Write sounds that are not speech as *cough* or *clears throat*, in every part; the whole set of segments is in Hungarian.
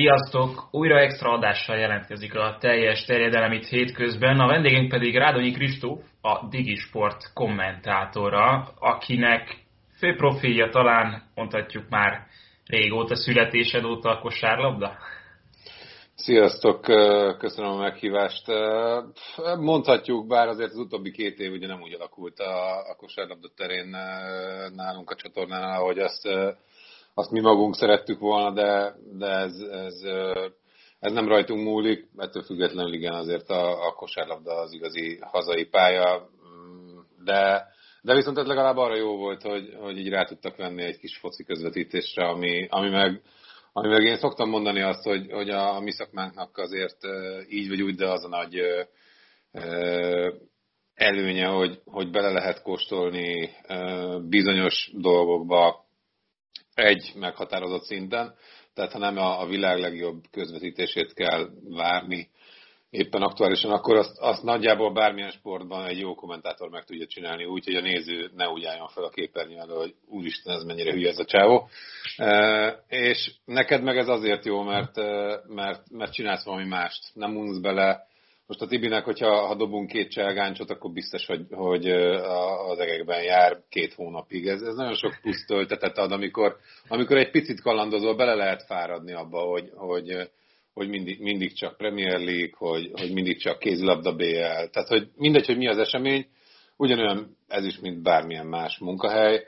Sziasztok! Újra extra adással jelentkezik a teljes terjedelem itt hétközben. A vendégünk pedig Rádonyi Kristóf, a Digisport kommentátora, akinek fő profilja talán mondhatjuk már régóta születésed óta a kosárlabda? Sziasztok, köszönöm a meghívást. Mondhatjuk, bár azért az utóbbi két év ugye nem úgy alakult a, a kosárlabda terén nálunk a csatornán, ahogy azt azt mi magunk szerettük volna, de, de ez, ez, ez nem rajtunk múlik, ettől függetlenül igen azért a, a kosárlabda az igazi hazai pálya, de, de viszont ez legalább arra jó volt, hogy, hogy így rá tudtak venni egy kis foci közvetítésre, ami, ami meg, ami meg én szoktam mondani azt, hogy, hogy a, a mi szakmánknak azért így vagy úgy, de az a nagy előnye, hogy, hogy bele lehet kóstolni bizonyos dolgokba, egy meghatározott szinten, tehát ha nem a, világ legjobb közvetítését kell várni éppen aktuálisan, akkor azt, azt nagyjából bármilyen sportban egy jó kommentátor meg tudja csinálni úgy, hogy a néző ne úgy álljon fel a képernyő elő, hogy úristen, ez mennyire hülye ez a csávó. E, és neked meg ez azért jó, mert, e, mert, mert csinálsz valami mást, nem unsz bele, most a Tibinek, hogyha ha dobunk két cselgáncsot, akkor biztos, hogy, hogy az egekben jár két hónapig. Ez, ez nagyon sok plusz töltetet ad, amikor, amikor egy picit kalandozol, bele lehet fáradni abba, hogy, hogy, hogy mindig, mindig csak Premier League, hogy, hogy mindig csak kézilabda BL. Tehát, hogy mindegy, hogy mi az esemény, ugyanolyan ez is, mint bármilyen más munkahely.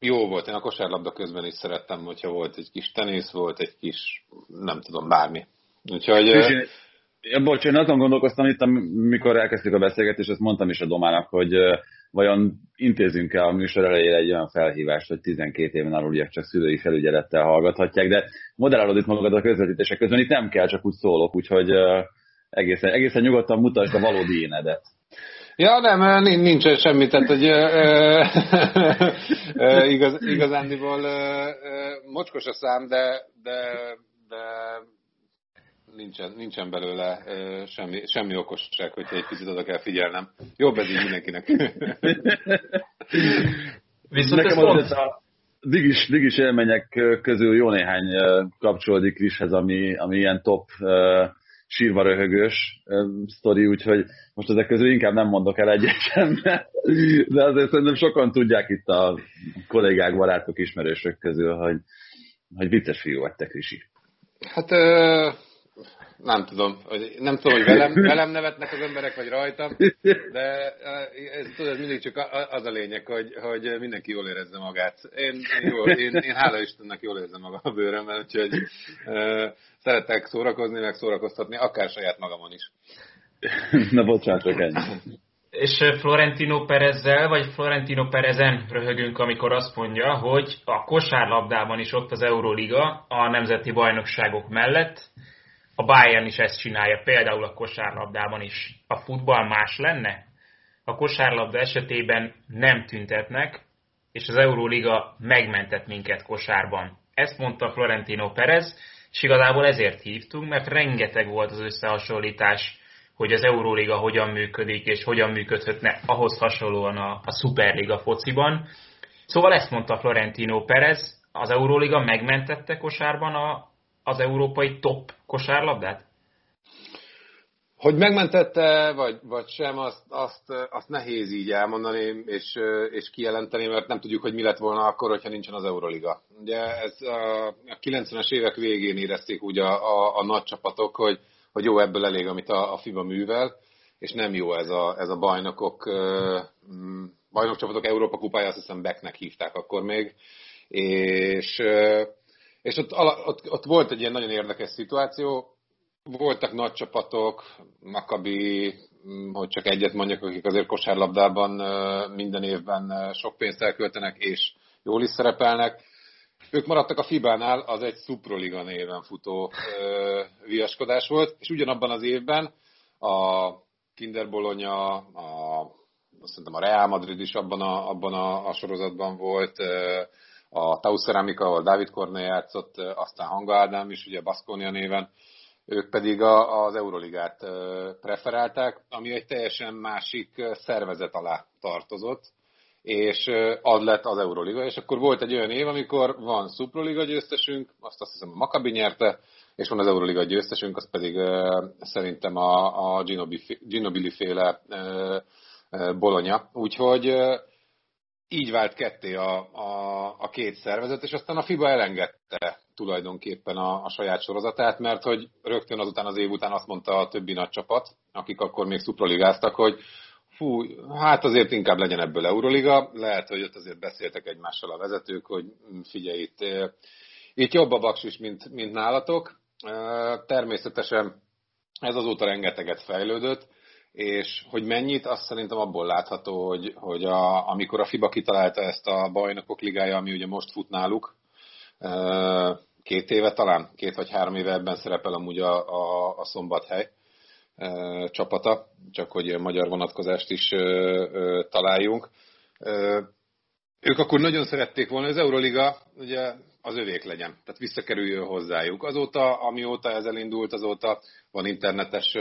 Jó volt, én a kosárlabda közben is szerettem, hogyha volt egy kis tenisz, volt egy kis, nem tudom, bármi. Úgyhogy... Ja, bocs, én azon gondolkoztam itt, amikor elkezdtük a beszélgetést, azt mondtam is a Domának, hogy vajon intézünk el a műsor elejére egy olyan felhívást, hogy 12 éven aluliak csak szülői felügyelettel hallgathatják, de modellálod itt magad a közvetítések közben, itt nem kell, csak úgy szólok, úgyhogy egészen, egészen nyugodtan mutasd a valódi énedet. Ja, nem, nincsen semmi, tehát hogy igaz, igazándiból mocskos a szám, de, de, de nincsen, nincsen belőle semmi, semmi okosság, hogyha egy picit oda kell figyelnem. Jobb ez így mindenkinek. *laughs* Viszont Nekem az a digis, digis élmények közül jó néhány kapcsolódik Krishez, ami, ami ilyen top sírva röhögős sztori, úgyhogy most ezek közül inkább nem mondok el egyet sem, de, de azért szerintem sokan tudják itt a kollégák, barátok, ismerősök közül, hogy, hogy vicces fiú vagy te, Krisi. Hát nem tudom, nem tudom, hogy velem, *laughs* velem nevetnek az emberek, vagy rajtam, de eh, ez, tudod, mindig csak az a lényeg, hogy, hogy mindenki jól érezze magát. Én, én, jól, én, én hála Istennek jól érzem magam a bőrömmel, úgyhogy uh, szeretek szórakozni, meg szórakoztatni, akár saját magamon is. *laughs* Na bocsánat, csak ennyi. És Florentino Perezzel, vagy Florentino Perezen röhögünk, amikor azt mondja, hogy a kosárlabdában is ott az Euroliga a nemzeti bajnokságok mellett, a Bayern is ezt csinálja, például a kosárlabdában is. A futball más lenne? A kosárlabda esetében nem tüntetnek, és az Euróliga megmentett minket kosárban. Ezt mondta Florentino Perez, és igazából ezért hívtunk, mert rengeteg volt az összehasonlítás, hogy az Euróliga hogyan működik, és hogyan működhetne ahhoz hasonlóan a, a Superliga fociban. Szóval ezt mondta Florentino Perez, az Euróliga megmentette kosárban a, az európai top kosárlabdát? Hogy megmentette, vagy, vagy sem, azt, azt, azt nehéz így elmondani és, és kijelenteni, mert nem tudjuk, hogy mi lett volna akkor, hogyha nincsen az Euroliga. Ugye ez a, a 90-es évek végén érezték úgy a, a, a nagy csapatok, hogy, hogy jó, ebből elég, amit a, a FIBA művel, és nem jó ez a, ez a bajnokok, mm, bajnokcsapatok Európa kupája, azt hiszem Becknek hívták akkor még, és és ott, ott, ott volt egy ilyen nagyon érdekes szituáció, voltak nagy csapatok, Maccabi, mm, hogy csak egyet mondjak, akik azért kosárlabdában minden évben sok pénzt elköltenek, és jól is szerepelnek. Ők maradtak a FIBA-nál, az egy Suproliga néven futó viaskodás volt, és ugyanabban az évben a Kinder Bologna, a, szerintem a Real Madrid is abban a, abban a, a sorozatban volt, a Taus Ceramica, ahol David Korné játszott, aztán Hanga Ádám is, ugye Baskonia néven, ők pedig a, az Euroligát preferálták, ami egy teljesen másik szervezet alá tartozott, és az lett az Euroliga, és akkor volt egy olyan év, amikor van Suproliga győztesünk, azt azt hiszem a Maccabi nyerte, és van az Euroliga győztesünk, az pedig szerintem a, a Ginobili féle Bolonya. Úgyhogy így vált ketté a, a, a két szervezet, és aztán a FIBA elengedte tulajdonképpen a, a saját sorozatát, mert hogy rögtön azután az év után azt mondta a többi nagy csapat, akik akkor még szuproligáztak, hogy fú, hát azért inkább legyen ebből Euroliga, lehet, hogy ott azért beszéltek egymással a vezetők, hogy figyelj, itt, itt jobb a baksis, mint, mint nálatok. Természetesen ez azóta rengeteget fejlődött, és hogy mennyit, azt szerintem abból látható, hogy, hogy a, amikor a FIBA kitalálta ezt a bajnokok ligája, ami ugye most fut náluk, két éve talán, két vagy három éve ebben szerepel amúgy a, a, a szombathely csapata, csak hogy magyar vonatkozást is találjunk. Ők akkor nagyon szerették volna, az Euroliga ugye az övék legyen, tehát visszakerüljön hozzájuk. Azóta, amióta ez elindult, azóta van internetes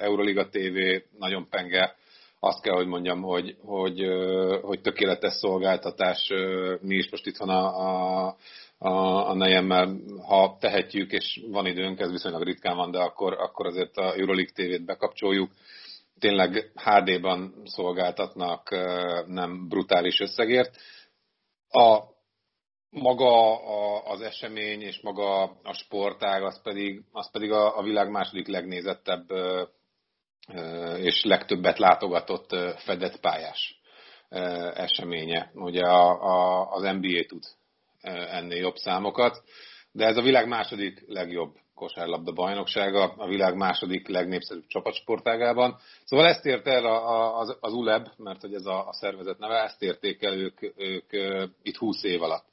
Euroliga TV, nagyon penge, azt kell, hogy mondjam, hogy, hogy, hogy tökéletes szolgáltatás. Mi is most itthon a, a, a, a nejemmel, ha tehetjük, és van időnk, ez viszonylag ritkán van, de akkor, akkor azért a Euroleague TV-t bekapcsoljuk. Tényleg HD-ban szolgáltatnak, nem brutális összegért. A maga a, az esemény és maga a sportág, az pedig, az pedig a, a világ második legnézettebb és legtöbbet látogatott fedett pályás eseménye. Ugye a, a, az NBA tud ennél jobb számokat, de ez a világ második legjobb kosárlabda bajnoksága, a világ második legnépszerűbb csapatsportágában. Szóval ezt ért el az, az ULEB, mert hogy ez a, a szervezet neve, ezt érték el ők, ők, itt 20 év alatt.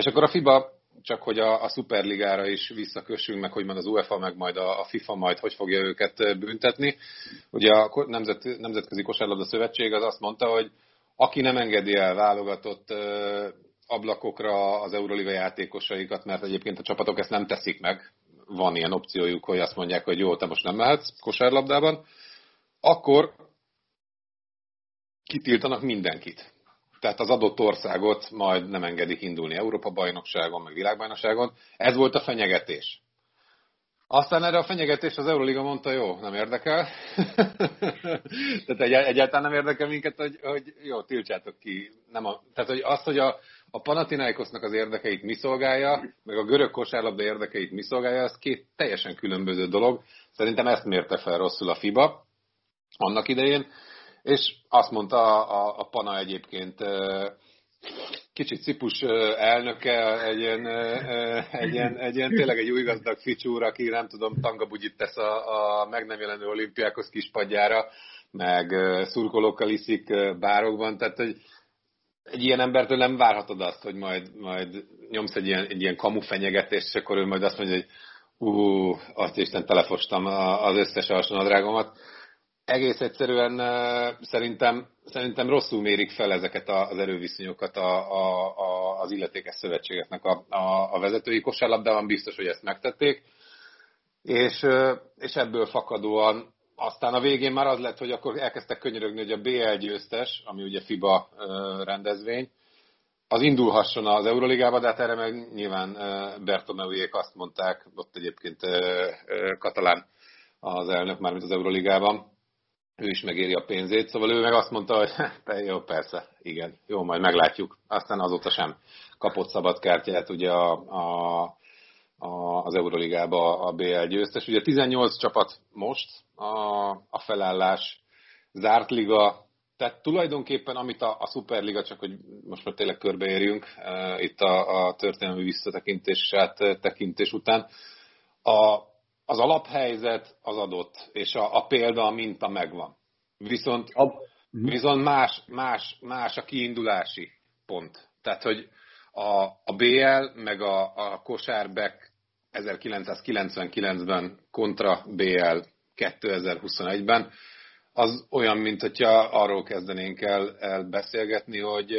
És akkor a FIBA csak hogy a, a Superligára is visszakössünk, meg hogy majd az UEFA, meg majd a, a FIFA majd hogy fogja őket büntetni. Ugye a Nemzet, Nemzetközi Kosárlabda Szövetség az azt mondta, hogy aki nem engedi el válogatott ablakokra az Euroliga játékosaikat, mert egyébként a csapatok ezt nem teszik meg, van ilyen opciójuk, hogy azt mondják, hogy jó, te most nem mehetsz kosárlabdában, akkor kitiltanak mindenkit tehát az adott országot majd nem engedik indulni Európa-bajnokságon, meg világbajnokságon. Ez volt a fenyegetés. Aztán erre a fenyegetés az Euroliga mondta, jó, nem érdekel. *laughs* tehát egy, egyáltalán nem érdekel minket, hogy, hogy jó, tiltsátok ki. Nem a, tehát hogy az, hogy a, a Panathinaikosnak az érdekeit mi szolgálja, meg a görög kosárlabda érdekeit mi szolgálja, az két teljesen különböző dolog. Szerintem ezt mérte fel rosszul a FIBA annak idején. És azt mondta a, a Pana egyébként kicsit cipus elnöke, egy ilyen, egy ilyen, egy ilyen tényleg egy új gazdag ficsúr, aki nem tudom, tangabugyit tesz a, a meg nem jelenő olimpiákhoz kispadjára, meg szurkolókkal iszik bárokban, tehát hogy egy ilyen embertől nem várhatod azt, hogy majd, majd nyomsz egy ilyen, egy ilyen kamu fenyegetést, és akkor ő majd azt mondja, hogy ú, azt Isten telefostam az összes alsónadrágomat egész egyszerűen szerintem, szerintem rosszul mérik fel ezeket az erőviszonyokat a, a, a, az illetékes szövetségeknek a, a, a vezetői kosárlabdában, biztos, hogy ezt megtették, és, és ebből fakadóan aztán a végén már az lett, hogy akkor elkezdtek könyörögni, hogy a BL győztes, ami ugye FIBA rendezvény, az indulhasson az Euroligába, de hát erre meg nyilván Bertomeujék azt mondták, ott egyébként katalán az elnök már, mint az Euroligában, ő is megéri a pénzét, szóval ő meg azt mondta, hogy jó, persze, igen, jó, majd meglátjuk. Aztán azóta sem kapott szabad kártyát ugye a, a, a, az Euroligába a BL győztes. Ugye 18 csapat most a, a felállás, zárt liga, tehát tulajdonképpen amit a, a Superliga, csak hogy most már tényleg körbeérjünk uh, itt a, a történelmi visszatekintés tekintés után, a, az alaphelyzet az adott, és a, a példa, a minta megvan. Viszont, a... Mhm. viszont más, más, más a kiindulási pont. Tehát, hogy a, a BL meg a, a kosárbek 1999-ben kontra BL 2021-ben, az olyan, mint hogyha arról kezdenénk el, el beszélgetni, hogy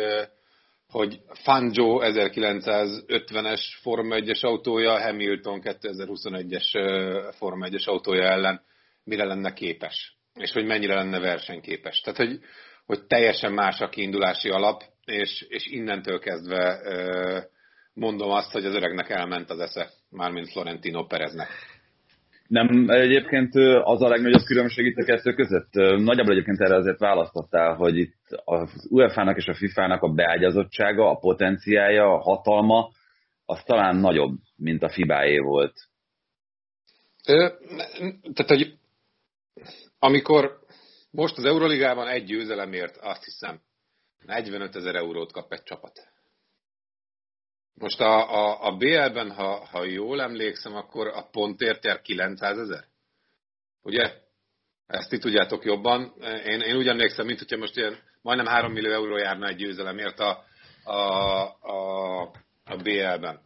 hogy Fangio 1950-es Forma 1-es autója Hamilton 2021-es Forma 1-es autója ellen mire lenne képes, és hogy mennyire lenne versenyképes. Tehát, hogy, hogy teljesen más a kiindulási alap, és, és innentől kezdve mondom azt, hogy az öregnek elment az esze, mármint Florentino Pereznek. Nem egyébként az a legnagyobb különbség itt a kettő között? Nagyjából egyébként erre azért választottál, hogy itt az UEFA-nak és a FIFA-nak a beágyazottsága, a potenciája, a hatalma, az talán nagyobb, mint a FIBA-é volt. Ö, tehát, hogy amikor most az Euroligában egy győzelemért azt hiszem 45 ezer eurót kap egy csapat. Most a, a, a BL-ben, ha, ha jól emlékszem, akkor a pontért jár 900 ezer? Ugye? Ezt ti tudjátok jobban. Én, én úgy emlékszem, mint hogyha most ilyen majdnem 3 millió euró járna egy győzelemért a, a, a, a BL-ben.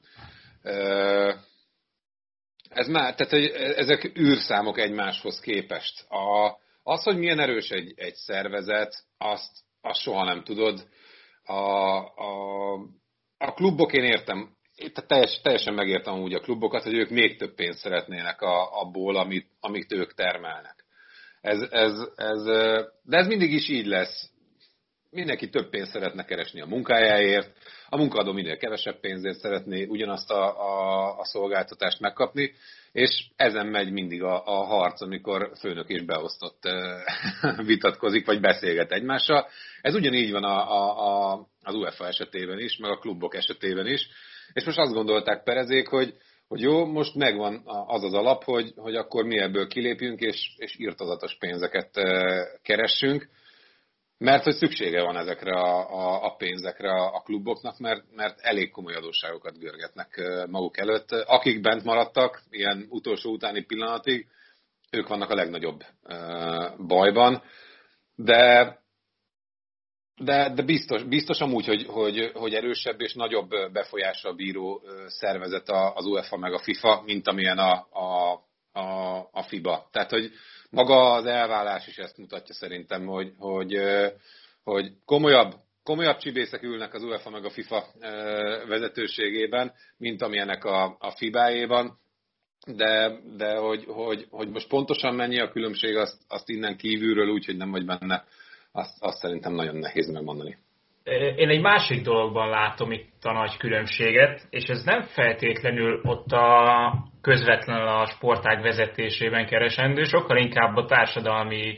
Ez már, tehát ezek űrszámok egymáshoz képest. A, az, hogy milyen erős egy, egy szervezet, azt, azt soha nem tudod. A, a, a klubok én értem, itt teljes, teljesen megértem úgy a klubokat, hogy ők még több pénzt szeretnének a, abból, amit, amit ők termelnek. Ez, ez, ez, de ez mindig is így lesz. Mindenki több pénzt szeretne keresni a munkájáért, a munkaadó minél kevesebb pénzért szeretné ugyanazt a, a, a szolgáltatást megkapni, és ezen megy mindig a, a harc, amikor főnök és beosztott *laughs* vitatkozik, vagy beszélget egymással. Ez ugyanígy van a, a, a, az UEFA esetében is, meg a klubok esetében is, és most azt gondolták Perezék, hogy, hogy jó, most megvan az az alap, hogy, hogy akkor mi ebből kilépjünk, és, és írtozatos pénzeket keressünk, mert hogy szüksége van ezekre a, a, a pénzekre a, kluboknak, mert, mert elég komoly adósságokat görgetnek maguk előtt. Akik bent maradtak, ilyen utolsó utáni pillanatig, ők vannak a legnagyobb bajban, de de, de biztos, biztos amúgy, hogy, hogy, hogy erősebb és nagyobb befolyással bíró szervezet az UEFA meg a FIFA, mint amilyen a, a, a, a FIBA. Tehát, hogy maga az elvállás is ezt mutatja szerintem, hogy, hogy, hogy komolyabb, komolyabb csibészek ülnek az UEFA meg a FIFA vezetőségében, mint amilyenek a, a FIBA-éban, de, de hogy, hogy, hogy most pontosan mennyi a különbség, azt, azt innen kívülről úgy, hogy nem vagy benne, azt, azt szerintem nagyon nehéz megmondani. Én egy másik dologban látom itt a nagy különbséget, és ez nem feltétlenül ott a közvetlenül a sportág vezetésében keresendő, sokkal inkább a társadalmi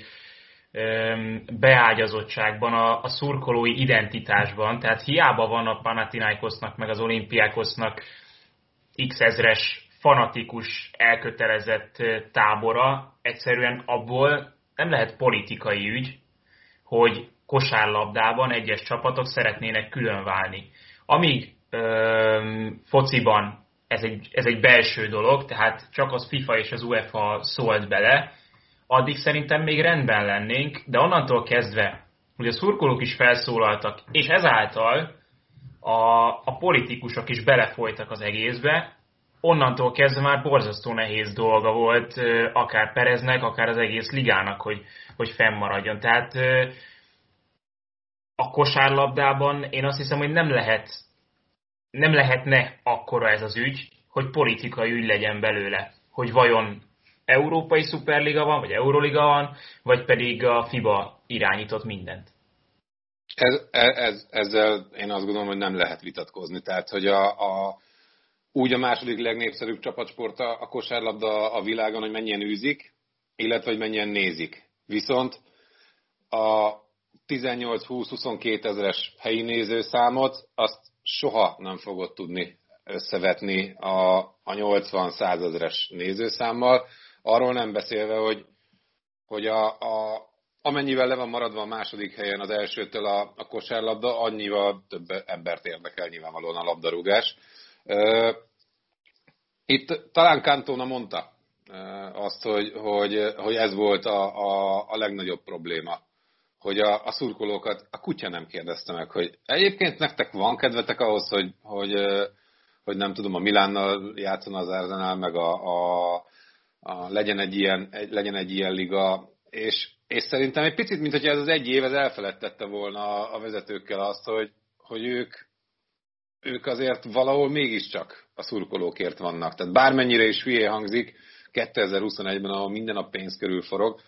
beágyazottságban, a, szurkolói identitásban. Tehát hiába van a Panathinaikosnak meg az olimpiákosnak x ezres fanatikus, elkötelezett tábora, egyszerűen abból nem lehet politikai ügy, hogy kosárlabdában egyes csapatok szeretnének különválni. Amíg ö, fociban ez egy, ez egy belső dolog, tehát csak az FIFA és az UEFA szólt bele, addig szerintem még rendben lennénk, de onnantól kezdve, hogy a szurkolók is felszólaltak, és ezáltal a, a politikusok is belefolytak az egészbe, onnantól kezdve már borzasztó nehéz dolga volt akár Pereznek, akár az egész ligának, hogy, hogy fennmaradjon. Tehát a kosárlabdában én azt hiszem, hogy nem lehet nem lehetne akkora ez az ügy, hogy politikai ügy legyen belőle. Hogy vajon Európai Szuperliga van, vagy Euroliga van, vagy pedig a FIBA irányított mindent. Ez, ez, ezzel én azt gondolom, hogy nem lehet vitatkozni. Tehát, hogy a, a, úgy a második legnépszerűbb csapatsport a, a kosárlabda a világon, hogy mennyien űzik, illetve hogy mennyien nézik. Viszont a 18-20-22 ezeres helyi nézőszámot, azt soha nem fogod tudni összevetni a, a 80 százezeres nézőszámmal. Arról nem beszélve, hogy, hogy a, a, amennyivel le van maradva a második helyen az elsőtől a, a kosárlabda, annyival több embert érdekel nyilvánvalóan a labdarúgás. Itt talán Cantona mondta, azt, hogy, hogy, hogy ez volt a, a, a legnagyobb probléma hogy a, a szurkolókat a kutya nem kérdezte meg, hogy egyébként nektek van kedvetek ahhoz, hogy, hogy, hogy nem tudom, a Milánnal játszon az Arsenal, meg a, a, a legyen, egy ilyen, egy, legyen egy ilyen liga, és, és szerintem egy picit, mint hogy ez az egy év, ez elfeledtette volna a, vezetőkkel azt, hogy, hogy ők, ők azért valahol mégiscsak a szurkolókért vannak. Tehát bármennyire is hülyé hangzik, 2021-ben, ahol minden a pénz körül forog,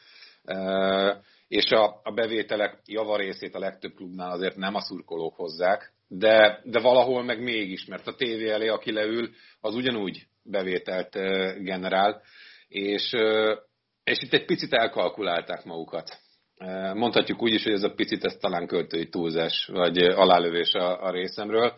és a, a bevételek javarészét a legtöbb klubnál azért nem a szurkolók hozzák, de, de valahol meg mégis, mert a tévé elé, aki leül, az ugyanúgy bevételt generál, és, és itt egy picit elkalkulálták magukat. Mondhatjuk úgy is, hogy ez a picit ez talán költői túlzás, vagy alálövés a, a részemről.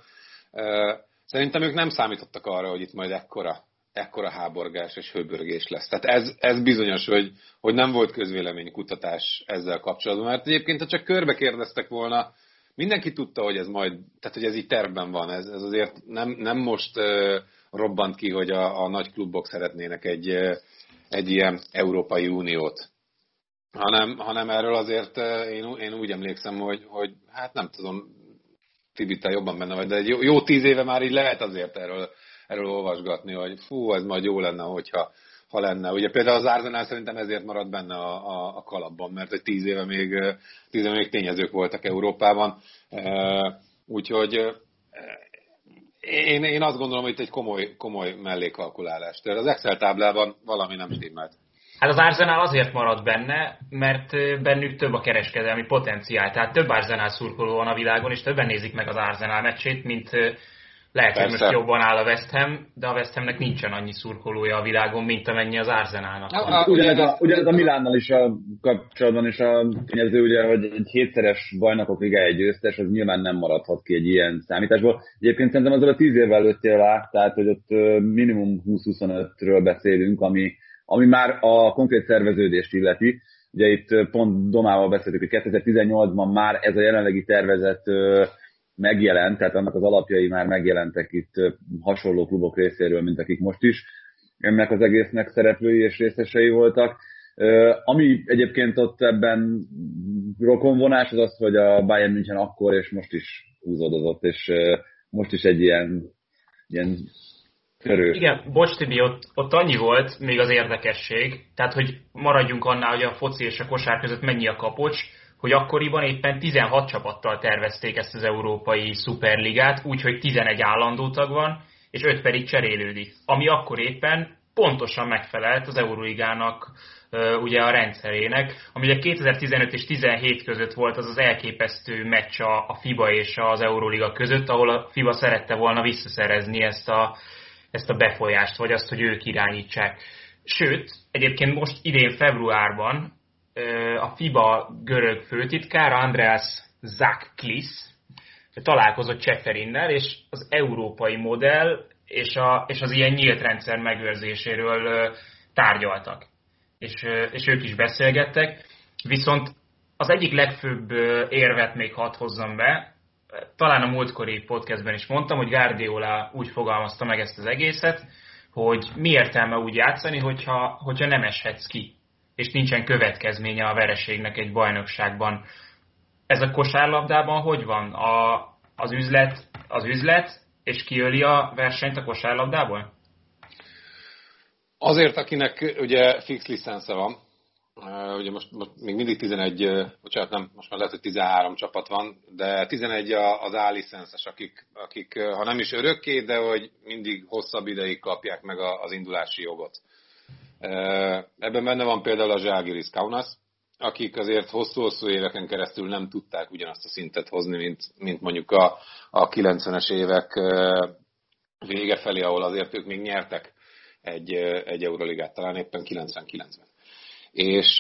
Szerintem ők nem számítottak arra, hogy itt majd ekkora ekkora háborgás és hőbörgés lesz. Tehát ez, ez bizonyos, hogy, hogy nem volt közvéleménykutatás ezzel kapcsolatban, mert egyébként, ha csak körbe kérdeztek volna, mindenki tudta, hogy ez majd, tehát hogy ez így tervben van, ez, ez azért nem, nem most uh, robbant ki, hogy a, a nagy klubok szeretnének egy, uh, egy ilyen Európai Uniót, hanem, hanem erről azért én, én úgy emlékszem, hogy, hogy hát nem tudom, Tibi, jobban benne vagy, de egy jó, jó tíz éve már így lehet azért erről erről olvasgatni, hogy fú, ez majd jó lenne, hogyha ha lenne. Ugye például az Arsenal szerintem ezért maradt benne a, a, a kalapban, mert egy tíz éve még, tíz éve még tényezők voltak Európában. Úgyhogy én, én azt gondolom, hogy itt egy komoly, komoly mellékalkulálás. Tehát az Excel táblában valami nem stimmelt. Hát az Arsenal azért maradt benne, mert bennük több a kereskedelmi potenciál. Tehát több Arsenal szurkoló van a világon, és többen nézik meg az Arsenal meccsét, mint lehet, Persze. hogy most jobban áll a West Ham, de a West Hamnek nincsen annyi szurkolója a világon, mint amennyi az Arsenalnak. A, ugyanez, a, ugyanez a Milánnal is a kapcsolatban is a tényező, ugye, hogy egy hétszeres bajnokok egy győztes, az nyilván nem maradhat ki egy ilyen számításból. Egyébként szerintem azon a tíz évvel előttél rá, tehát hogy ott minimum 20-25-ről beszélünk, ami, ami már a konkrét szerveződést illeti. Ugye itt pont Domával beszéltük, hogy 2018-ban már ez a jelenlegi tervezet megjelent, tehát annak az alapjai már megjelentek itt hasonló klubok részéről, mint akik most is ennek az egésznek szereplői és részesei voltak. Ami egyébként ott ebben rokonvonás az az, hogy a Bayern München akkor és most is húzódozott, és most is egy ilyen, ilyen körül. Igen, bocs Tibi, ott, ott annyi volt még az érdekesség, tehát hogy maradjunk annál, hogy a foci és a kosár között mennyi a kapocs, hogy akkoriban éppen 16 csapattal tervezték ezt az európai szuperligát, úgyhogy 11 állandó tag van, és 5 pedig cserélődik. Ami akkor éppen pontosan megfelelt az Euróligának ugye a rendszerének, ami ugye 2015 és 17 között volt az az elképesztő meccs a, a FIBA és az Euróliga között, ahol a FIBA szerette volna visszaszerezni ezt a, ezt a befolyást, vagy azt, hogy ők irányítsák. Sőt, egyébként most idén februárban a FIBA görög főtitkára Andreas Zaklis találkozott Cseferinnel, és az európai modell és, a, és az ilyen nyílt rendszer megőrzéséről tárgyaltak. És, és ők is beszélgettek. Viszont az egyik legfőbb érvet még hadd hozzam be, talán a múltkori podcastben is mondtam, hogy Guardiola úgy fogalmazta meg ezt az egészet, hogy mi értelme úgy játszani, hogyha, hogyha nem eshetsz ki és nincsen következménye a vereségnek egy bajnokságban. Ez a kosárlabdában hogy van? A, az üzlet az üzlet, és kiöli a versenyt a kosárlabdából? Azért, akinek ugye fix licensze van, ugye most, most még mindig 11, bocsánat, nem, most már lehet, hogy 13 csapat van, de 11 az A-licenszes, akik, akik, ha nem is örökké, de hogy mindig hosszabb ideig kapják meg az indulási jogot. Ebben benne van például a Zságiris Kaunas, akik azért hosszú-hosszú éveken keresztül nem tudták ugyanazt a szintet hozni, mint, mint mondjuk a, a 90-es évek vége felé, ahol azért ők még nyertek egy, egy Euroligát, talán éppen 99-ben. És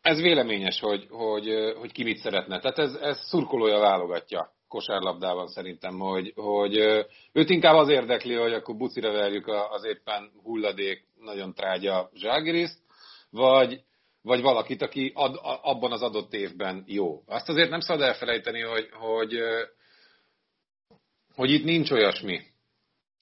ez véleményes, hogy, hogy, hogy ki mit szeretne. Tehát ez, ez szurkolója válogatja kosárlabdában szerintem, hogy, hogy őt inkább az érdekli, hogy akkor bucira verjük az éppen hulladék, nagyon trágya zságiriszt, vagy, vagy valakit, aki ad, abban az adott évben jó. Azt azért nem szabad elfelejteni, hogy, hogy, hogy itt nincs olyasmi,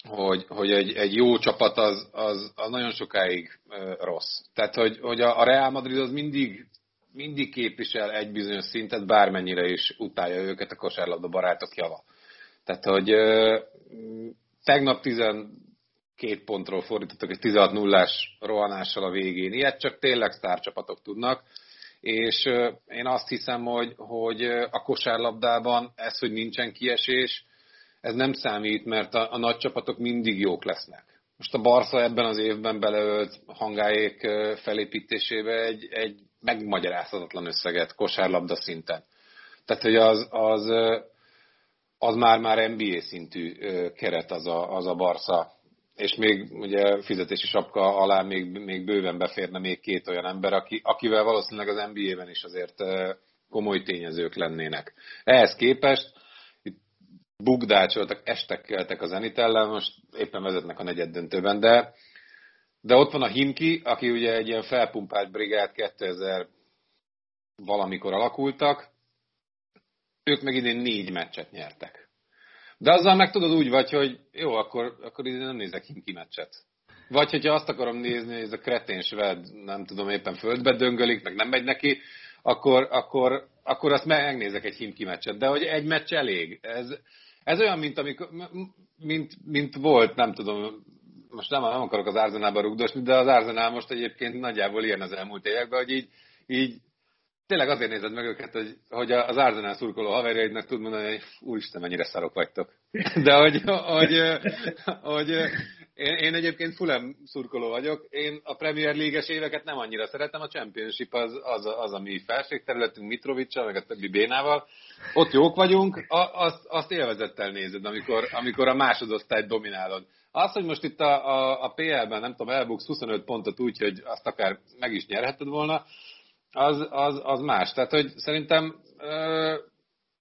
hogy, hogy egy, egy jó csapat az, az, az nagyon sokáig rossz. Tehát, hogy, hogy a, Real Madrid az mindig, mindig képvisel egy bizonyos szintet, bármennyire is utálja őket a kosárlabda barátok java. Tehát, hogy tegnap 12 pontról fordítottak egy 16 0 rohanással a végén. Ilyet csak tényleg sztárcsapatok tudnak és én azt hiszem, hogy, hogy a kosárlabdában ez, hogy nincsen kiesés, ez nem számít, mert a, a nagy csapatok mindig jók lesznek. Most a Barca ebben az évben beleölt hangáék felépítésébe egy, egy megmagyarázhatatlan összeget kosárlabda szinten. Tehát, hogy az, az, az már, már NBA szintű keret az a, az a Barca és még ugye fizetési sapka alá még, még bőven beférne még két olyan ember, aki, akivel valószínűleg az NBA-ben is azért komoly tényezők lennének. Ehhez képest itt bugdácsoltak, estekkeltek az Zenit ellen, most éppen vezetnek a negyed döntőben, de, de ott van a Himki, aki ugye egy ilyen felpumpált brigád 2000 valamikor alakultak, ők meg idén négy meccset nyertek. De azzal meg tudod úgy vagy, hogy jó, akkor, akkor így nem nézek ki meccset. Vagy hogyha azt akarom nézni, hogy ez a kretén sved, nem tudom, éppen földbe döngölik, meg nem megy neki, akkor, akkor, akkor azt megnézek egy himki meccset. De hogy egy meccs elég. Ez, ez olyan, mint, amikor, mint, mint volt, nem tudom, most nem, nem akarok az Arzenálba rugdosni, de az Arzenál most egyébként nagyjából ilyen az elmúlt években, hogy így, így tényleg azért nézed meg őket, hogy, hogy az Arzenál szurkoló haverjaidnak tud mondani, hogy úristen, mennyire szarok vagytok. *laughs* De hogy, hogy, hogy én, én egyébként Fulham szurkoló vagyok, én a Premier League-es éveket nem annyira szeretem, a Championship az, az, az a mi felségterületünk Mitrovicsal, meg a többi Bénával. Ott jók vagyunk, azt, azt élvezettel nézed, amikor, amikor a másodosztályt dominálod. Az, hogy most itt a, a, a PL-ben, nem tudom, elbuksz 25 pontot úgy, hogy azt akár meg is nyerheted volna, az, az, az más. Tehát, hogy szerintem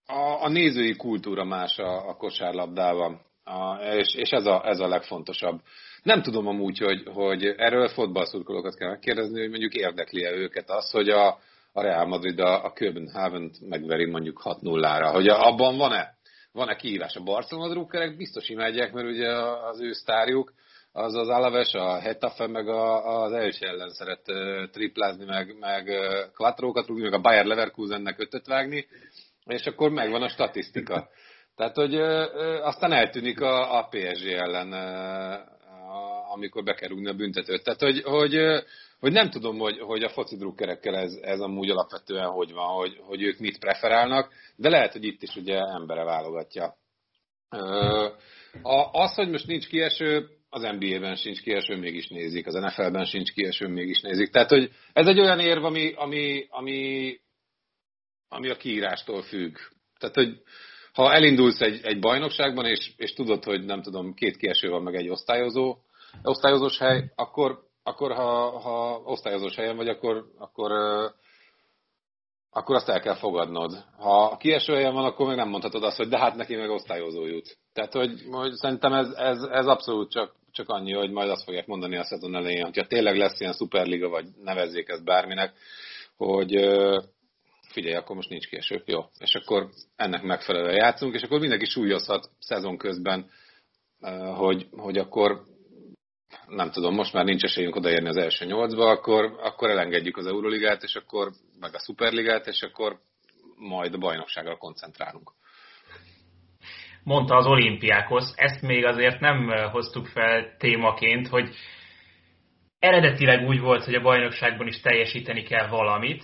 a, a nézői kultúra más a, a kosárlabdában, a, és, és ez, a, ez a legfontosabb. Nem tudom amúgy, hogy, hogy erről fotballszurkolókat kell megkérdezni, hogy mondjuk érdekli-e őket az, hogy a, a Real Madrid a, a Köbenhavent megveri mondjuk 6-0-ra, hogy abban van-e van-e kihívás. A Barcelona drukkerek biztos imádják, mert ugye az ő sztárjuk, az az Alaves, a Hetafe, meg a, az első ellen szeret triplázni, meg, meg quattrókat rúgni, meg a Bayer Leverkusennek ötöt vágni, és akkor megvan a statisztika. Tehát, hogy uh, uh, aztán eltűnik a, a PSG ellen, uh, amikor be kell rúgni a büntetőt. Tehát, hogy, hogy, uh, hogy nem tudom, hogy, hogy a foci drukkerekkel ez, ez amúgy alapvetően hogy van, hogy, hogy ők mit preferálnak, de lehet, hogy itt is ugye embere válogatja. A, az, hogy most nincs kieső, az NBA-ben sincs kieső, mégis nézik, az NFL-ben sincs kieső, mégis nézik. Tehát, hogy ez egy olyan érv, ami, ami, ami, ami a kiírástól függ. Tehát, hogy ha elindulsz egy, egy bajnokságban, és, és tudod, hogy nem tudom, két kieső van, meg egy osztályozó, osztályozós hely, akkor, akkor ha, ha osztályozós helyen vagy, akkor, akkor, akkor azt el kell fogadnod. Ha kieső helyen van, akkor meg nem mondhatod azt, hogy de hát neki meg osztályozó jut. Tehát, hogy, hogy szerintem ez, ez, ez abszolút csak csak annyi, hogy majd azt fogják mondani a szezon elején, hogyha tényleg lesz ilyen szuperliga, vagy nevezzék ezt bárminek, hogy figyelj, akkor most nincs később, jó. És akkor ennek megfelelően játszunk, és akkor mindenki súlyozhat szezon közben, hogy, hogy akkor nem tudom, most már nincs esélyünk odaérni az első nyolcba, akkor, akkor elengedjük az Euroligát, és akkor meg a Superligát, és akkor majd a bajnokságra koncentrálunk mondta az olimpiákhoz. Ezt még azért nem hoztuk fel témaként, hogy eredetileg úgy volt, hogy a bajnokságban is teljesíteni kell valamit,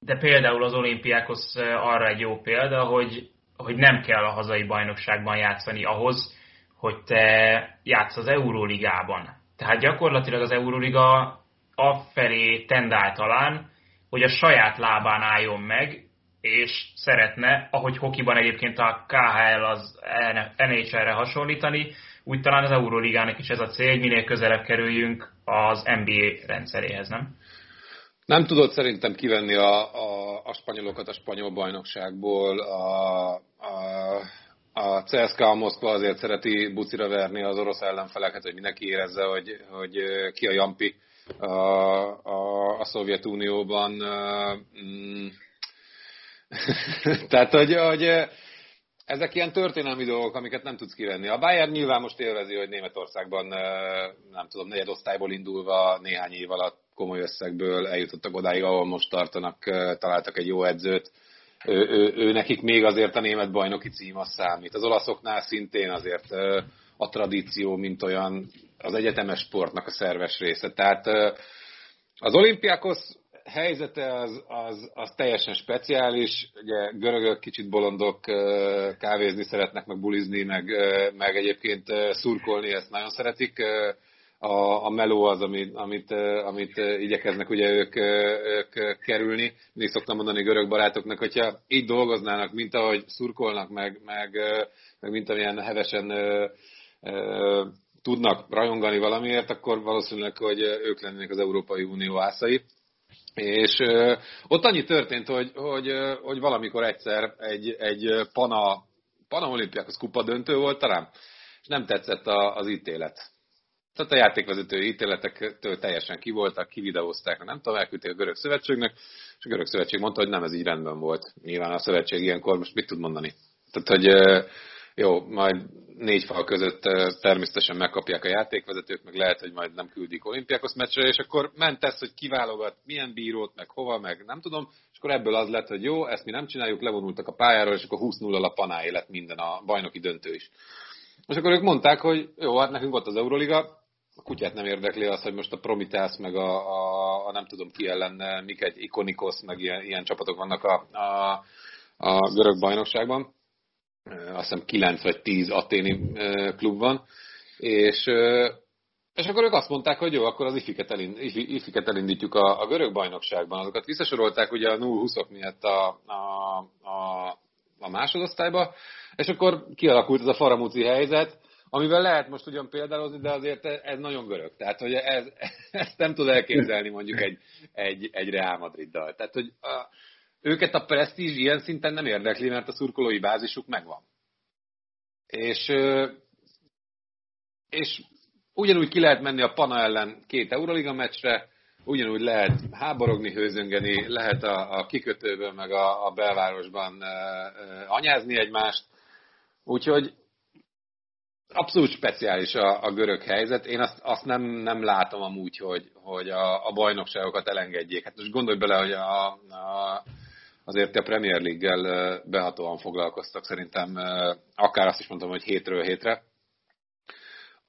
de például az olimpiákhoz arra egy jó példa, hogy, hogy nem kell a hazai bajnokságban játszani ahhoz, hogy te játsz az Euróligában. Tehát gyakorlatilag az Euróliga afelé tendál talán, hogy a saját lábán álljon meg, és szeretne, ahogy hokiban egyébként a KHL az NHL-re hasonlítani, úgy talán az Euroligának is ez a cél, hogy minél közelebb kerüljünk az NBA rendszeréhez, nem? Nem tudod szerintem kivenni a, a, a spanyolokat a spanyol bajnokságból. A, a, a CSKA Moszkva azért szereti bucira verni az orosz ellenfeleket, hogy mindenki érezze, hogy, hogy ki a Jampi a, a, a Szovjetunióban. Mm, *laughs* Tehát, hogy, hogy ezek ilyen történelmi dolgok, amiket nem tudsz kivenni. A Bayern nyilván most élvezi, hogy Németországban, nem tudom, negyed osztályból indulva néhány év alatt komoly összegből eljutottak odáig, ahol most tartanak, találtak egy jó edzőt. Ő, ő, ő nekik még azért a német bajnoki cím az számít. Az olaszoknál szintén azért a tradíció, mint olyan az egyetemes sportnak a szerves része. Tehát az olimpiákhoz helyzete az, az, az teljesen speciális. Ugye görögök kicsit bolondok, kávézni szeretnek, meg bulizni, meg, meg egyébként szurkolni, ezt nagyon szeretik. A, a meló az, amit, amit, amit igyekeznek ugye ők, ők kerülni. Mindig szoktam mondani görög barátoknak, hogyha így dolgoznának, mint ahogy szurkolnak, meg, meg, meg mint amilyen hevesen tudnak rajongani valamiért, akkor valószínűleg, hogy ők lennének az Európai Unió ászai. És ö, ott annyi történt, hogy, hogy, ö, hogy valamikor egyszer egy, egy Pana, Pana olimpiákos kupa döntő volt talán, és nem tetszett a, az ítélet. Tehát a játékvezető ítéletektől teljesen kivoltak, kivideózták, nem tudom, elküldték a görög szövetségnek, és a görög szövetség mondta, hogy nem, ez így rendben volt. Nyilván a szövetség ilyenkor most mit tud mondani? Tehát, hogy jó, majd négy fal között természetesen megkapják a játékvezetők, meg lehet, hogy majd nem küldik olimpiákos meccsre, és akkor ment ez, hogy kiválogat milyen bírót, meg hova, meg nem tudom, és akkor ebből az lett, hogy jó, ezt mi nem csináljuk, levonultak a pályáról, és akkor 20-0 a panáé lett minden a bajnoki döntő is. És akkor ők mondták, hogy jó, hát nekünk ott az Euroliga, a kutyát nem érdekli az, hogy most a Promitász, meg a, a, a nem tudom ki ellen, mik egy Ikonikos, meg ilyen, ilyen csapatok vannak a, a, a görög bajnokságban. Azt hiszem 9 vagy 10 aténi klub van, és, és akkor ők azt mondták, hogy jó, akkor az ifiket, elind, ifiket elindítjuk a, a görög bajnokságban. Azokat visszasorolták ugye a 0-20-ok miatt a, a, a, a másodosztályba, és akkor kialakult ez a faramúci helyzet, amivel lehet most ugyan példálozni, de azért ez nagyon görög. Tehát, hogy ez, ezt nem tud elképzelni mondjuk egy, egy, egy Real Madriddal. Tehát, hogy a, őket a presztízs ilyen szinten nem érdekli, mert a szurkolói bázisuk megvan. És, és ugyanúgy ki lehet menni a Pana ellen két Euroliga meccsre, ugyanúgy lehet háborogni, hőzöngeni, lehet a, a kikötőből, meg a, a belvárosban anyázni egymást. Úgyhogy abszolút speciális a, a görög helyzet. Én azt, azt nem, nem látom amúgy, hogy, hogy a, a bajnokságokat elengedjék. Hát most gondolj bele, hogy a, a azért a Premier League-gel behatóan foglalkoztak szerintem, akár azt is mondtam, hogy hétről hétre.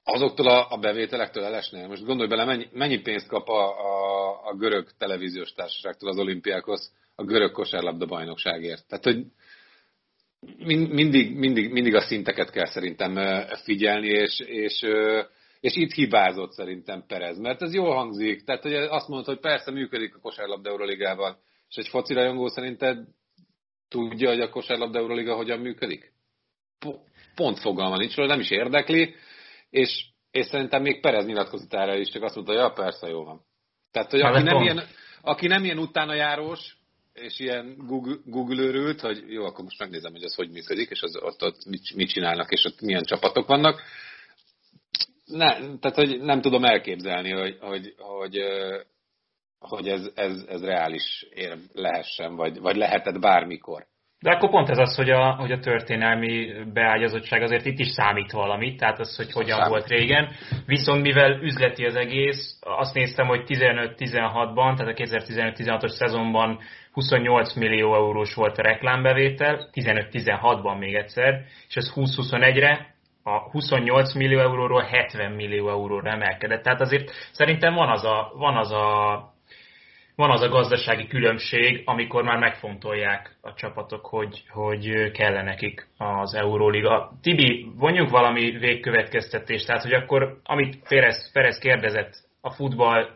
Azoktól a, a bevételektől elesnél. Most gondolj bele, mennyi, mennyi pénzt kap a, a, a görög televíziós társaságtól az olimpiákhoz a görög kosárlabda bajnokságért. Tehát, hogy mindig, mindig, mindig a szinteket kell szerintem figyelni, és, és, és itt hibázott szerintem Perez, mert ez jól hangzik. Tehát, hogy azt mondod, hogy persze működik a kosárlabda Euroligában, és egy foci rajongó szerinted tudja, hogy a kosárlabda Euroliga hogyan működik? Pont fogalma nincs róla, nem is érdekli, és, és szerintem még Perez nyilatkozatára is csak azt mondta, hogy ja, persze, jó van. Tehát, hogy aki nem, ilyen, aki nem ilyen utána járós, és ilyen Google, Google hogy jó, akkor most megnézem, hogy ez hogy működik, és az, ott, ott mit, mit csinálnak, és ott milyen csapatok vannak. Ne, tehát, hogy nem tudom elképzelni, hogy, hogy, hogy, hogy ez, ez, ez reális ér lehessen, vagy, vagy lehetett bármikor. De akkor pont ez az, hogy a, hogy a történelmi beágyazottság azért itt is számít valamit, tehát az, hogy hogyan számít. volt régen. Viszont mivel üzleti az egész, azt néztem, hogy 15-16-ban, tehát a 2015-16-os szezonban 28 millió eurós volt a reklámbevétel, 15-16-ban még egyszer, és ez 20-21-re a 28 millió euróról 70 millió euróra emelkedett. Tehát azért szerintem van az a, van az a van az a gazdasági különbség, amikor már megfontolják a csapatok, hogy, hogy kell nekik az Euróliga. Tibi, vonjuk valami végkövetkeztetést, tehát hogy akkor, amit Perez, Perez kérdezett, a futball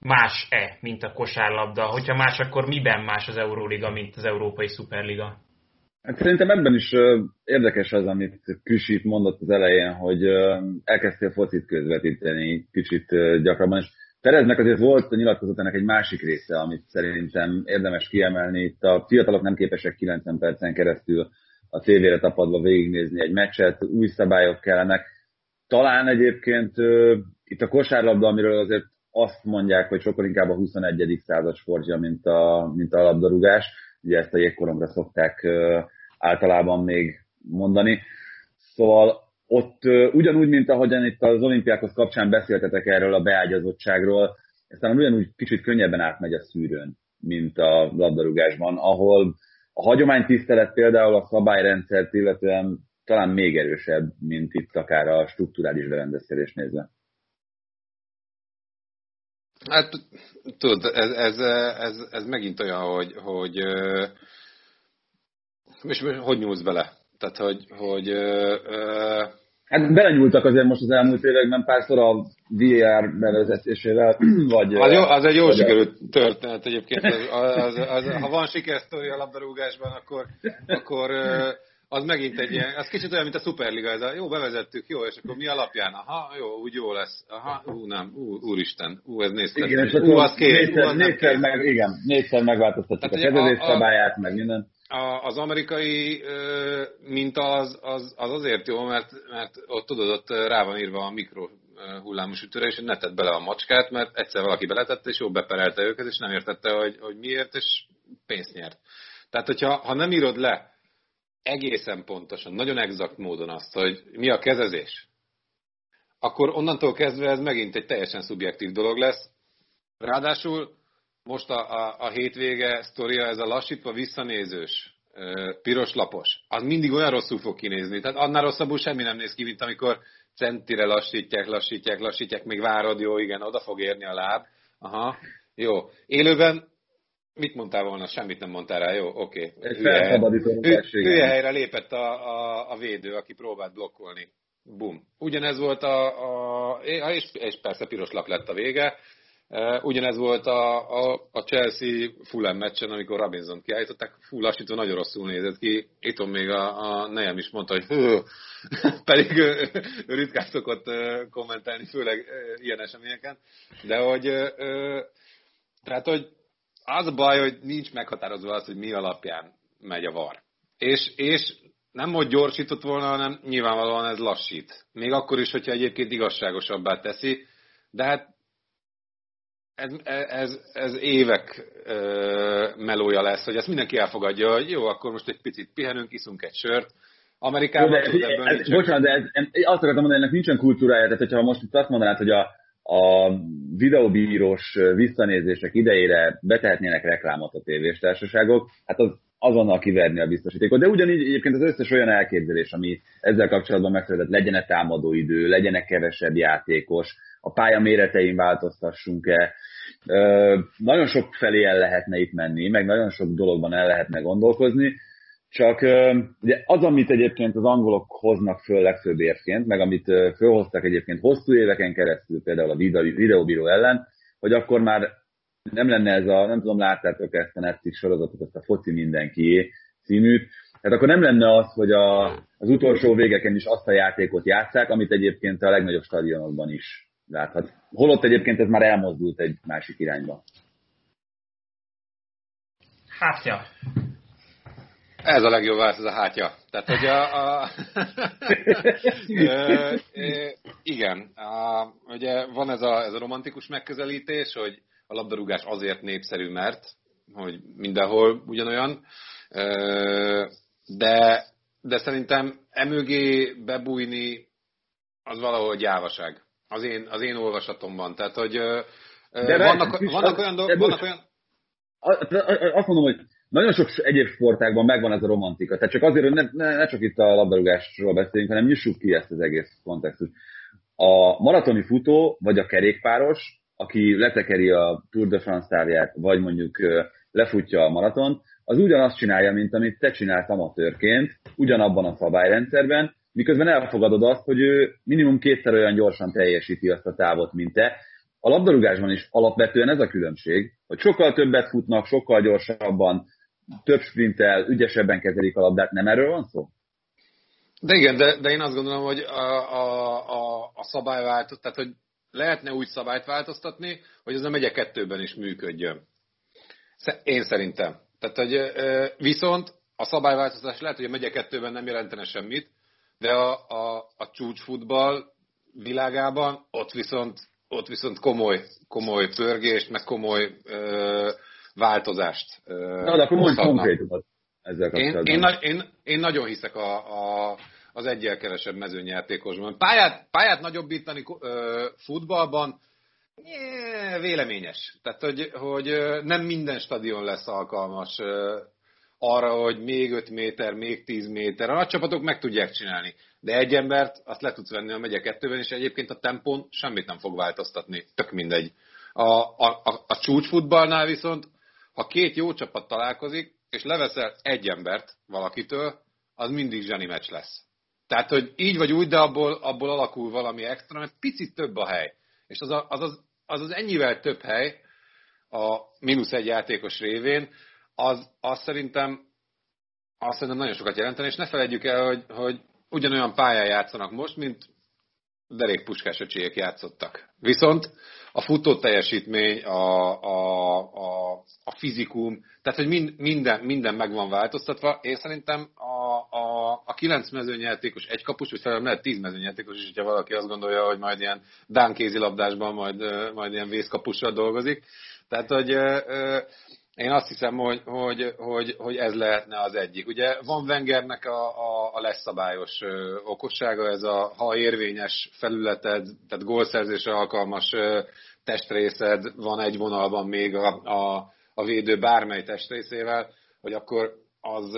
más-e, mint a kosárlabda? Hogyha más, akkor miben más az Euróliga, mint az Európai Szuperliga? Hát szerintem ebben is érdekes az, amit Küsit mondott az elején, hogy elkezdtél focit közvetíteni kicsit gyakrabban, és Tereznek azért volt a nyilatkozatának egy másik része, amit szerintem érdemes kiemelni. Itt a fiatalok nem képesek 90 percen keresztül a tévére tapadva végignézni egy meccset, új szabályok kellenek. Talán egyébként itt a kosárlabda, amiről azért azt mondják, hogy sokkal inkább a 21. század sportja, mint a, mint a labdarúgás. Ugye ezt a jégkoromra szokták általában még mondani. Szóval ott ugyanúgy, mint ahogyan itt az olimpiákhoz kapcsán beszéltetek erről a beágyazottságról, aztán ugyanúgy kicsit könnyebben átmegy a szűrőn, mint a labdarúgásban, ahol a hagyománytisztelet például a szabályrendszert illetően talán még erősebb, mint itt akár a strukturális berendezkedés nézve. Hát tudod, ez, ez, ez, ez megint olyan, hogy, hogy és hogy nyúlsz bele? Tehát, hogy, hogy Hát belenyúltak azért most az elmúlt években párszor a VR bevezetésével, *clears throat* vagy... Az, jó, az egy jó sikerült történet egyébként. Az, az, az, az, ha van sikersztori a labdarúgásban, akkor, akkor az megint egy ilyen, az kicsit olyan, mint a Superliga, ez a jó, bevezettük, jó, és akkor mi alapján? Aha, jó, úgy jó lesz. Aha, ú, nem, ú, úristen, ú, ez nézd Igen, és ú, az kész, négyszer, ú, az négyszer, meg, igen, négyszer megváltoztatjuk a kezezés szabályát, meg minden. A, az amerikai minta az, az, az azért jó, mert, mert ott tudod, ott rá van írva a mikro hullámos ütőre, és ne tett bele a macskát, mert egyszer valaki beletette, és jó beperelte őket, és nem értette, hogy, hogy miért, és pénzt nyert. Tehát, hogyha ha nem írod le egészen pontosan, nagyon exakt módon azt, hogy mi a kezezés, akkor onnantól kezdve ez megint egy teljesen szubjektív dolog lesz. Ráadásul most a, a, a hétvége sztoria, ez a lassítva visszanézős, piros lapos, az mindig olyan rosszul fog kinézni. Tehát annál rosszabbul semmi nem néz ki, mint amikor centire lassítják, lassítják, lassítják, még várod, jó, igen, oda fog érni a láb. Aha, jó. Élőben mit mondtál volna? Semmit nem mondtál rá, jó, oké. Okay. Hülye, hülye helyre lépett a, a, a védő, aki próbált blokkolni. Bum. Ugyanez volt a, a és, és persze piros lap lett a vége. Ugyanez volt a, a, a Chelsea Fulham meccsen, amikor Robinson kiállították, full lassítva nagyon rosszul nézett ki. Itt még a, a nejem is mondta, hogy hő, *laughs* pedig ő, ritkán szokott kommentálni, főleg ilyen eseményeken. De hogy, tehát, hogy az a baj, hogy nincs meghatározva az, hogy mi alapján megy a var. És, és nem hogy gyorsított volna, hanem nyilvánvalóan ez lassít. Még akkor is, hogyha egyébként igazságosabbá teszi, de hát ez, ez, ez évek ö, melója lesz, hogy ezt mindenki elfogadja, hogy jó, akkor most egy picit pihenünk, iszunk egy sört. Amerikában de, ez, ebből ez, Bocsánat, de ez, azt akartam mondani, ennek nincsen kultúrája, tehát hogyha most itt azt mondanád, hogy a, a videóbírós visszanézések idejére betehetnének reklámot a tévéstársaságok, hát az azonnal kiverni a biztosítékot. De ugyanígy egyébként az összes olyan elképzelés, ami ezzel kapcsolatban megszületett, legyen-e támadóidő, legyen-e kevesebb játékos, a pálya méretein változtassunk-e. Nagyon sok felé el lehetne itt menni, meg nagyon sok dologban el lehetne gondolkozni, csak ugye az, amit egyébként az angolok hoznak föl legfőbb érként, meg amit fölhoztak egyébként hosszú éveken keresztül, például a videóbíró ellen, hogy akkor már nem lenne ez a, nem tudom, láttátok ezt a Netflix sorozatot, ezt a foci mindenki címűt, tehát akkor nem lenne az, hogy a, az utolsó végeken is azt a játékot játszák, amit egyébként a legnagyobb stadionokban is láthat. Holott egyébként ez már elmozdult egy másik irányba. Hátja. Ez a legjobb válasz, ez a hátja. Tehát, hogy a... a *laughs* e, igen, a, ugye van ez a, ez a romantikus megközelítés, hogy a labdarúgás azért népszerű, mert hogy mindenhol ugyanolyan, de, de szerintem emögé bebújni az valahol gyávaság. Az én, az én olvasatomban. Tehát, hogy de vannak, vannak, olyan, dolgok, vannak olyan... Azt mondom, hogy nagyon sok egyéb sportákban megvan ez a romantika. Tehát csak azért, hogy ne, ne, ne csak itt a labdarúgásról beszéljünk, hanem nyissuk ki ezt az egész kontextust. A maratoni futó, vagy a kerékpáros, aki letekeri a Tour de France távját, vagy mondjuk lefutja a maraton, az ugyanazt csinálja, mint amit te csinálsz amatőrként, ugyanabban a szabályrendszerben, miközben elfogadod azt, hogy ő minimum kétszer olyan gyorsan teljesíti azt a távot, mint te. A labdarúgásban is alapvetően ez a különbség, hogy sokkal többet futnak, sokkal gyorsabban, több sprintel, ügyesebben kezelik a labdát, nem erről van szó? De igen, de, de én azt gondolom, hogy a, a, a, a szabályváltoztat, tehát hogy lehetne úgy szabályt változtatni, hogy ez a megye kettőben is működjön. Én szerintem. Tehát, hogy viszont a szabályváltoztatás lehet, hogy a megye kettőben nem jelentene semmit, de a, a, a csúcsfutball világában ott viszont, ott viszont komoly, komoly pörgést, meg komoly ö, változást. Na, de akkor mondj konkrétumot. ezzel kapcsolatban. Én, én, én, én nagyon hiszek a, a, az egyel kevesebb mezőnyjátékosban. Pályát, pályát nagyobbítani ö, futballban véleményes. Tehát, hogy, hogy nem minden stadion lesz alkalmas arra, hogy még 5 méter, még 10 méter. A nagy csapatok meg tudják csinálni. De egy embert azt le tudsz venni a megye kettőben, és egyébként a tempón semmit nem fog változtatni. Tök mindegy. A, a, a, a csúcsfutballnál viszont, ha két jó csapat találkozik, és leveszel egy embert valakitől, az mindig zseni meccs lesz. Tehát, hogy így vagy úgy, de abból, abból alakul valami extra, mert picit több a hely. És az, a, az, az, az, az ennyivel több hely a mínusz egy játékos révén, az, az szerintem azt szerintem nagyon sokat jelenteni, és ne felejtjük el, hogy, hogy ugyanolyan pályán játszanak most, mint derék puskás öcsélyek játszottak. Viszont a futó teljesítmény, a, a, a, a fizikum, tehát hogy mind, minden, minden meg van változtatva. Én szerintem a, a, a kilenc mezőnyjátékos egy kapus, vagy felem lehet tíz mezőnyjátékos is, hogyha valaki azt gondolja, hogy majd ilyen Dán kézilabdásban majd, majd ilyen vészkapusra dolgozik. Tehát, hogy én azt hiszem, hogy, hogy, hogy, hogy ez lehetne az egyik. Ugye van Wengernek a, a, a leszabályos okossága, ez a ha érvényes felületed, tehát gólszerzésre alkalmas testrészed van egy vonalban még a, a, a védő bármely testrészével, hogy akkor az,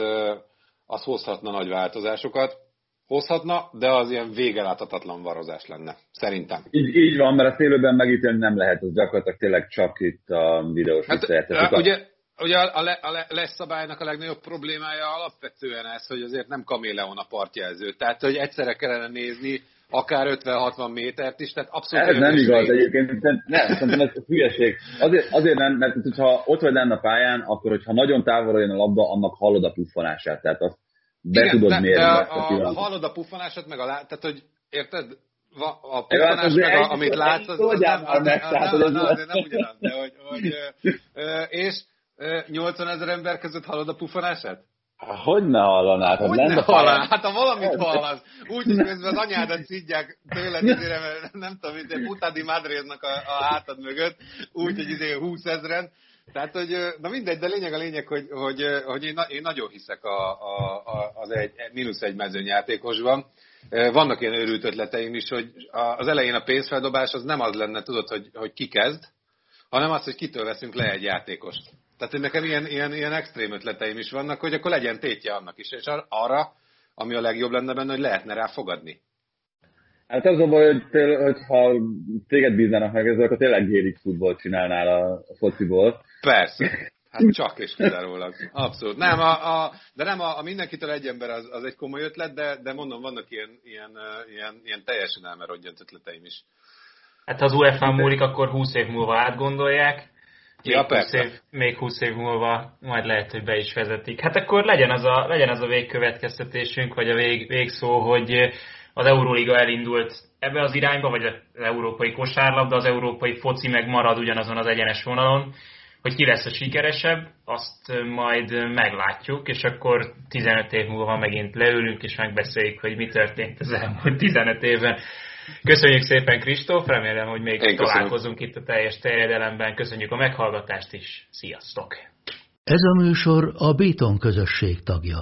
az hozhatna nagy változásokat. Hozhatna, de az ilyen végeláthatatlan varozás lenne, szerintem. Így, így van, mert a szélőben megítélni nem lehet, az gyakorlatilag tényleg csak itt a videós hát, Ugye, ugye a, le, a le, lesz szabálynak a legnagyobb problémája alapvetően ez, hogy azért nem kaméleon a partjelző. Tehát, hogy egyszerre kellene nézni akár 50-60 métert is, tehát abszolút... Ez nem igaz néz. egyébként, nem, szerintem ez hülyeség. Azért, azért nem, mert ha ott vagy lenne a pályán, akkor hogyha nagyon távolra jön a labda, annak hallod a puffanását, tehát azt be Igen, tudod de, mérni. De a, a, hallod a puffanását, meg a lá... tehát hogy érted, a puffanás, meg a, amit látsz, az, az, nem, az, az, az, az, nem ugyanaz, de hogy, hogy és 80 ezer ember között hallod a puffanását? Hogy ne hallanád? Hogy ne hallanád? Hát ha valamit hallasz, úgy, hogy közben az anyádat szidják tőled, izére, mert nem tudom, hogy Putadi Madridnak a, a hátad mögött, úgy, hogy izé 20 ezeren. Tehát, hogy, na mindegy, de lényeg a lényeg, hogy, hogy, hogy én, én nagyon hiszek a, a, a, az egy, mínusz egy mezőnyjátékosban. Vannak ilyen őrült ötleteim is, hogy az elején a pénzfeldobás az nem az lenne, tudod, hogy, hogy ki kezd, hanem az, hogy kitől veszünk le egy játékost. Tehát hogy nekem ilyen, ilyen, ilyen extrém ötleteim is vannak, hogy akkor legyen tétje annak is, és arra, ami a legjobb lenne benne, hogy lehetne rá fogadni. Hát az a baj, hogy, hogy ha téged bíznának meg ezzel, akkor tényleg gérik futball csinálnál a fociból. Persze. *laughs* Hát csak és kizárólag. Abszolút. Nem, a, a, de nem a, a mindenkitől egy ember az, az egy komoly ötlet, de, de mondom, vannak ilyen, ilyen, ilyen, ilyen teljesen elmerodjant ötleteim is. Hát ha az UEFA múlik, akkor 20 év múlva átgondolják, még, ja, 20 év, még 20 év múlva majd lehet, hogy be is vezetik. Hát akkor legyen az a, legyen az a végkövetkeztetésünk, vagy a vég, végszó, hogy az Euróliga elindult ebbe az irányba, vagy az európai kosárlabda, az európai foci meg marad ugyanazon az egyenes vonalon, hogy ki lesz a sikeresebb, azt majd meglátjuk, és akkor 15 év múlva megint leülünk, és megbeszéljük, hogy mi történt az elmúlt 15 évben. Köszönjük szépen Kristóf, remélem, hogy még Én találkozunk köszönöm. itt a teljes terjedelemben. Köszönjük a meghallgatást is. Sziasztok! Ez a műsor a Béton közösség tagja.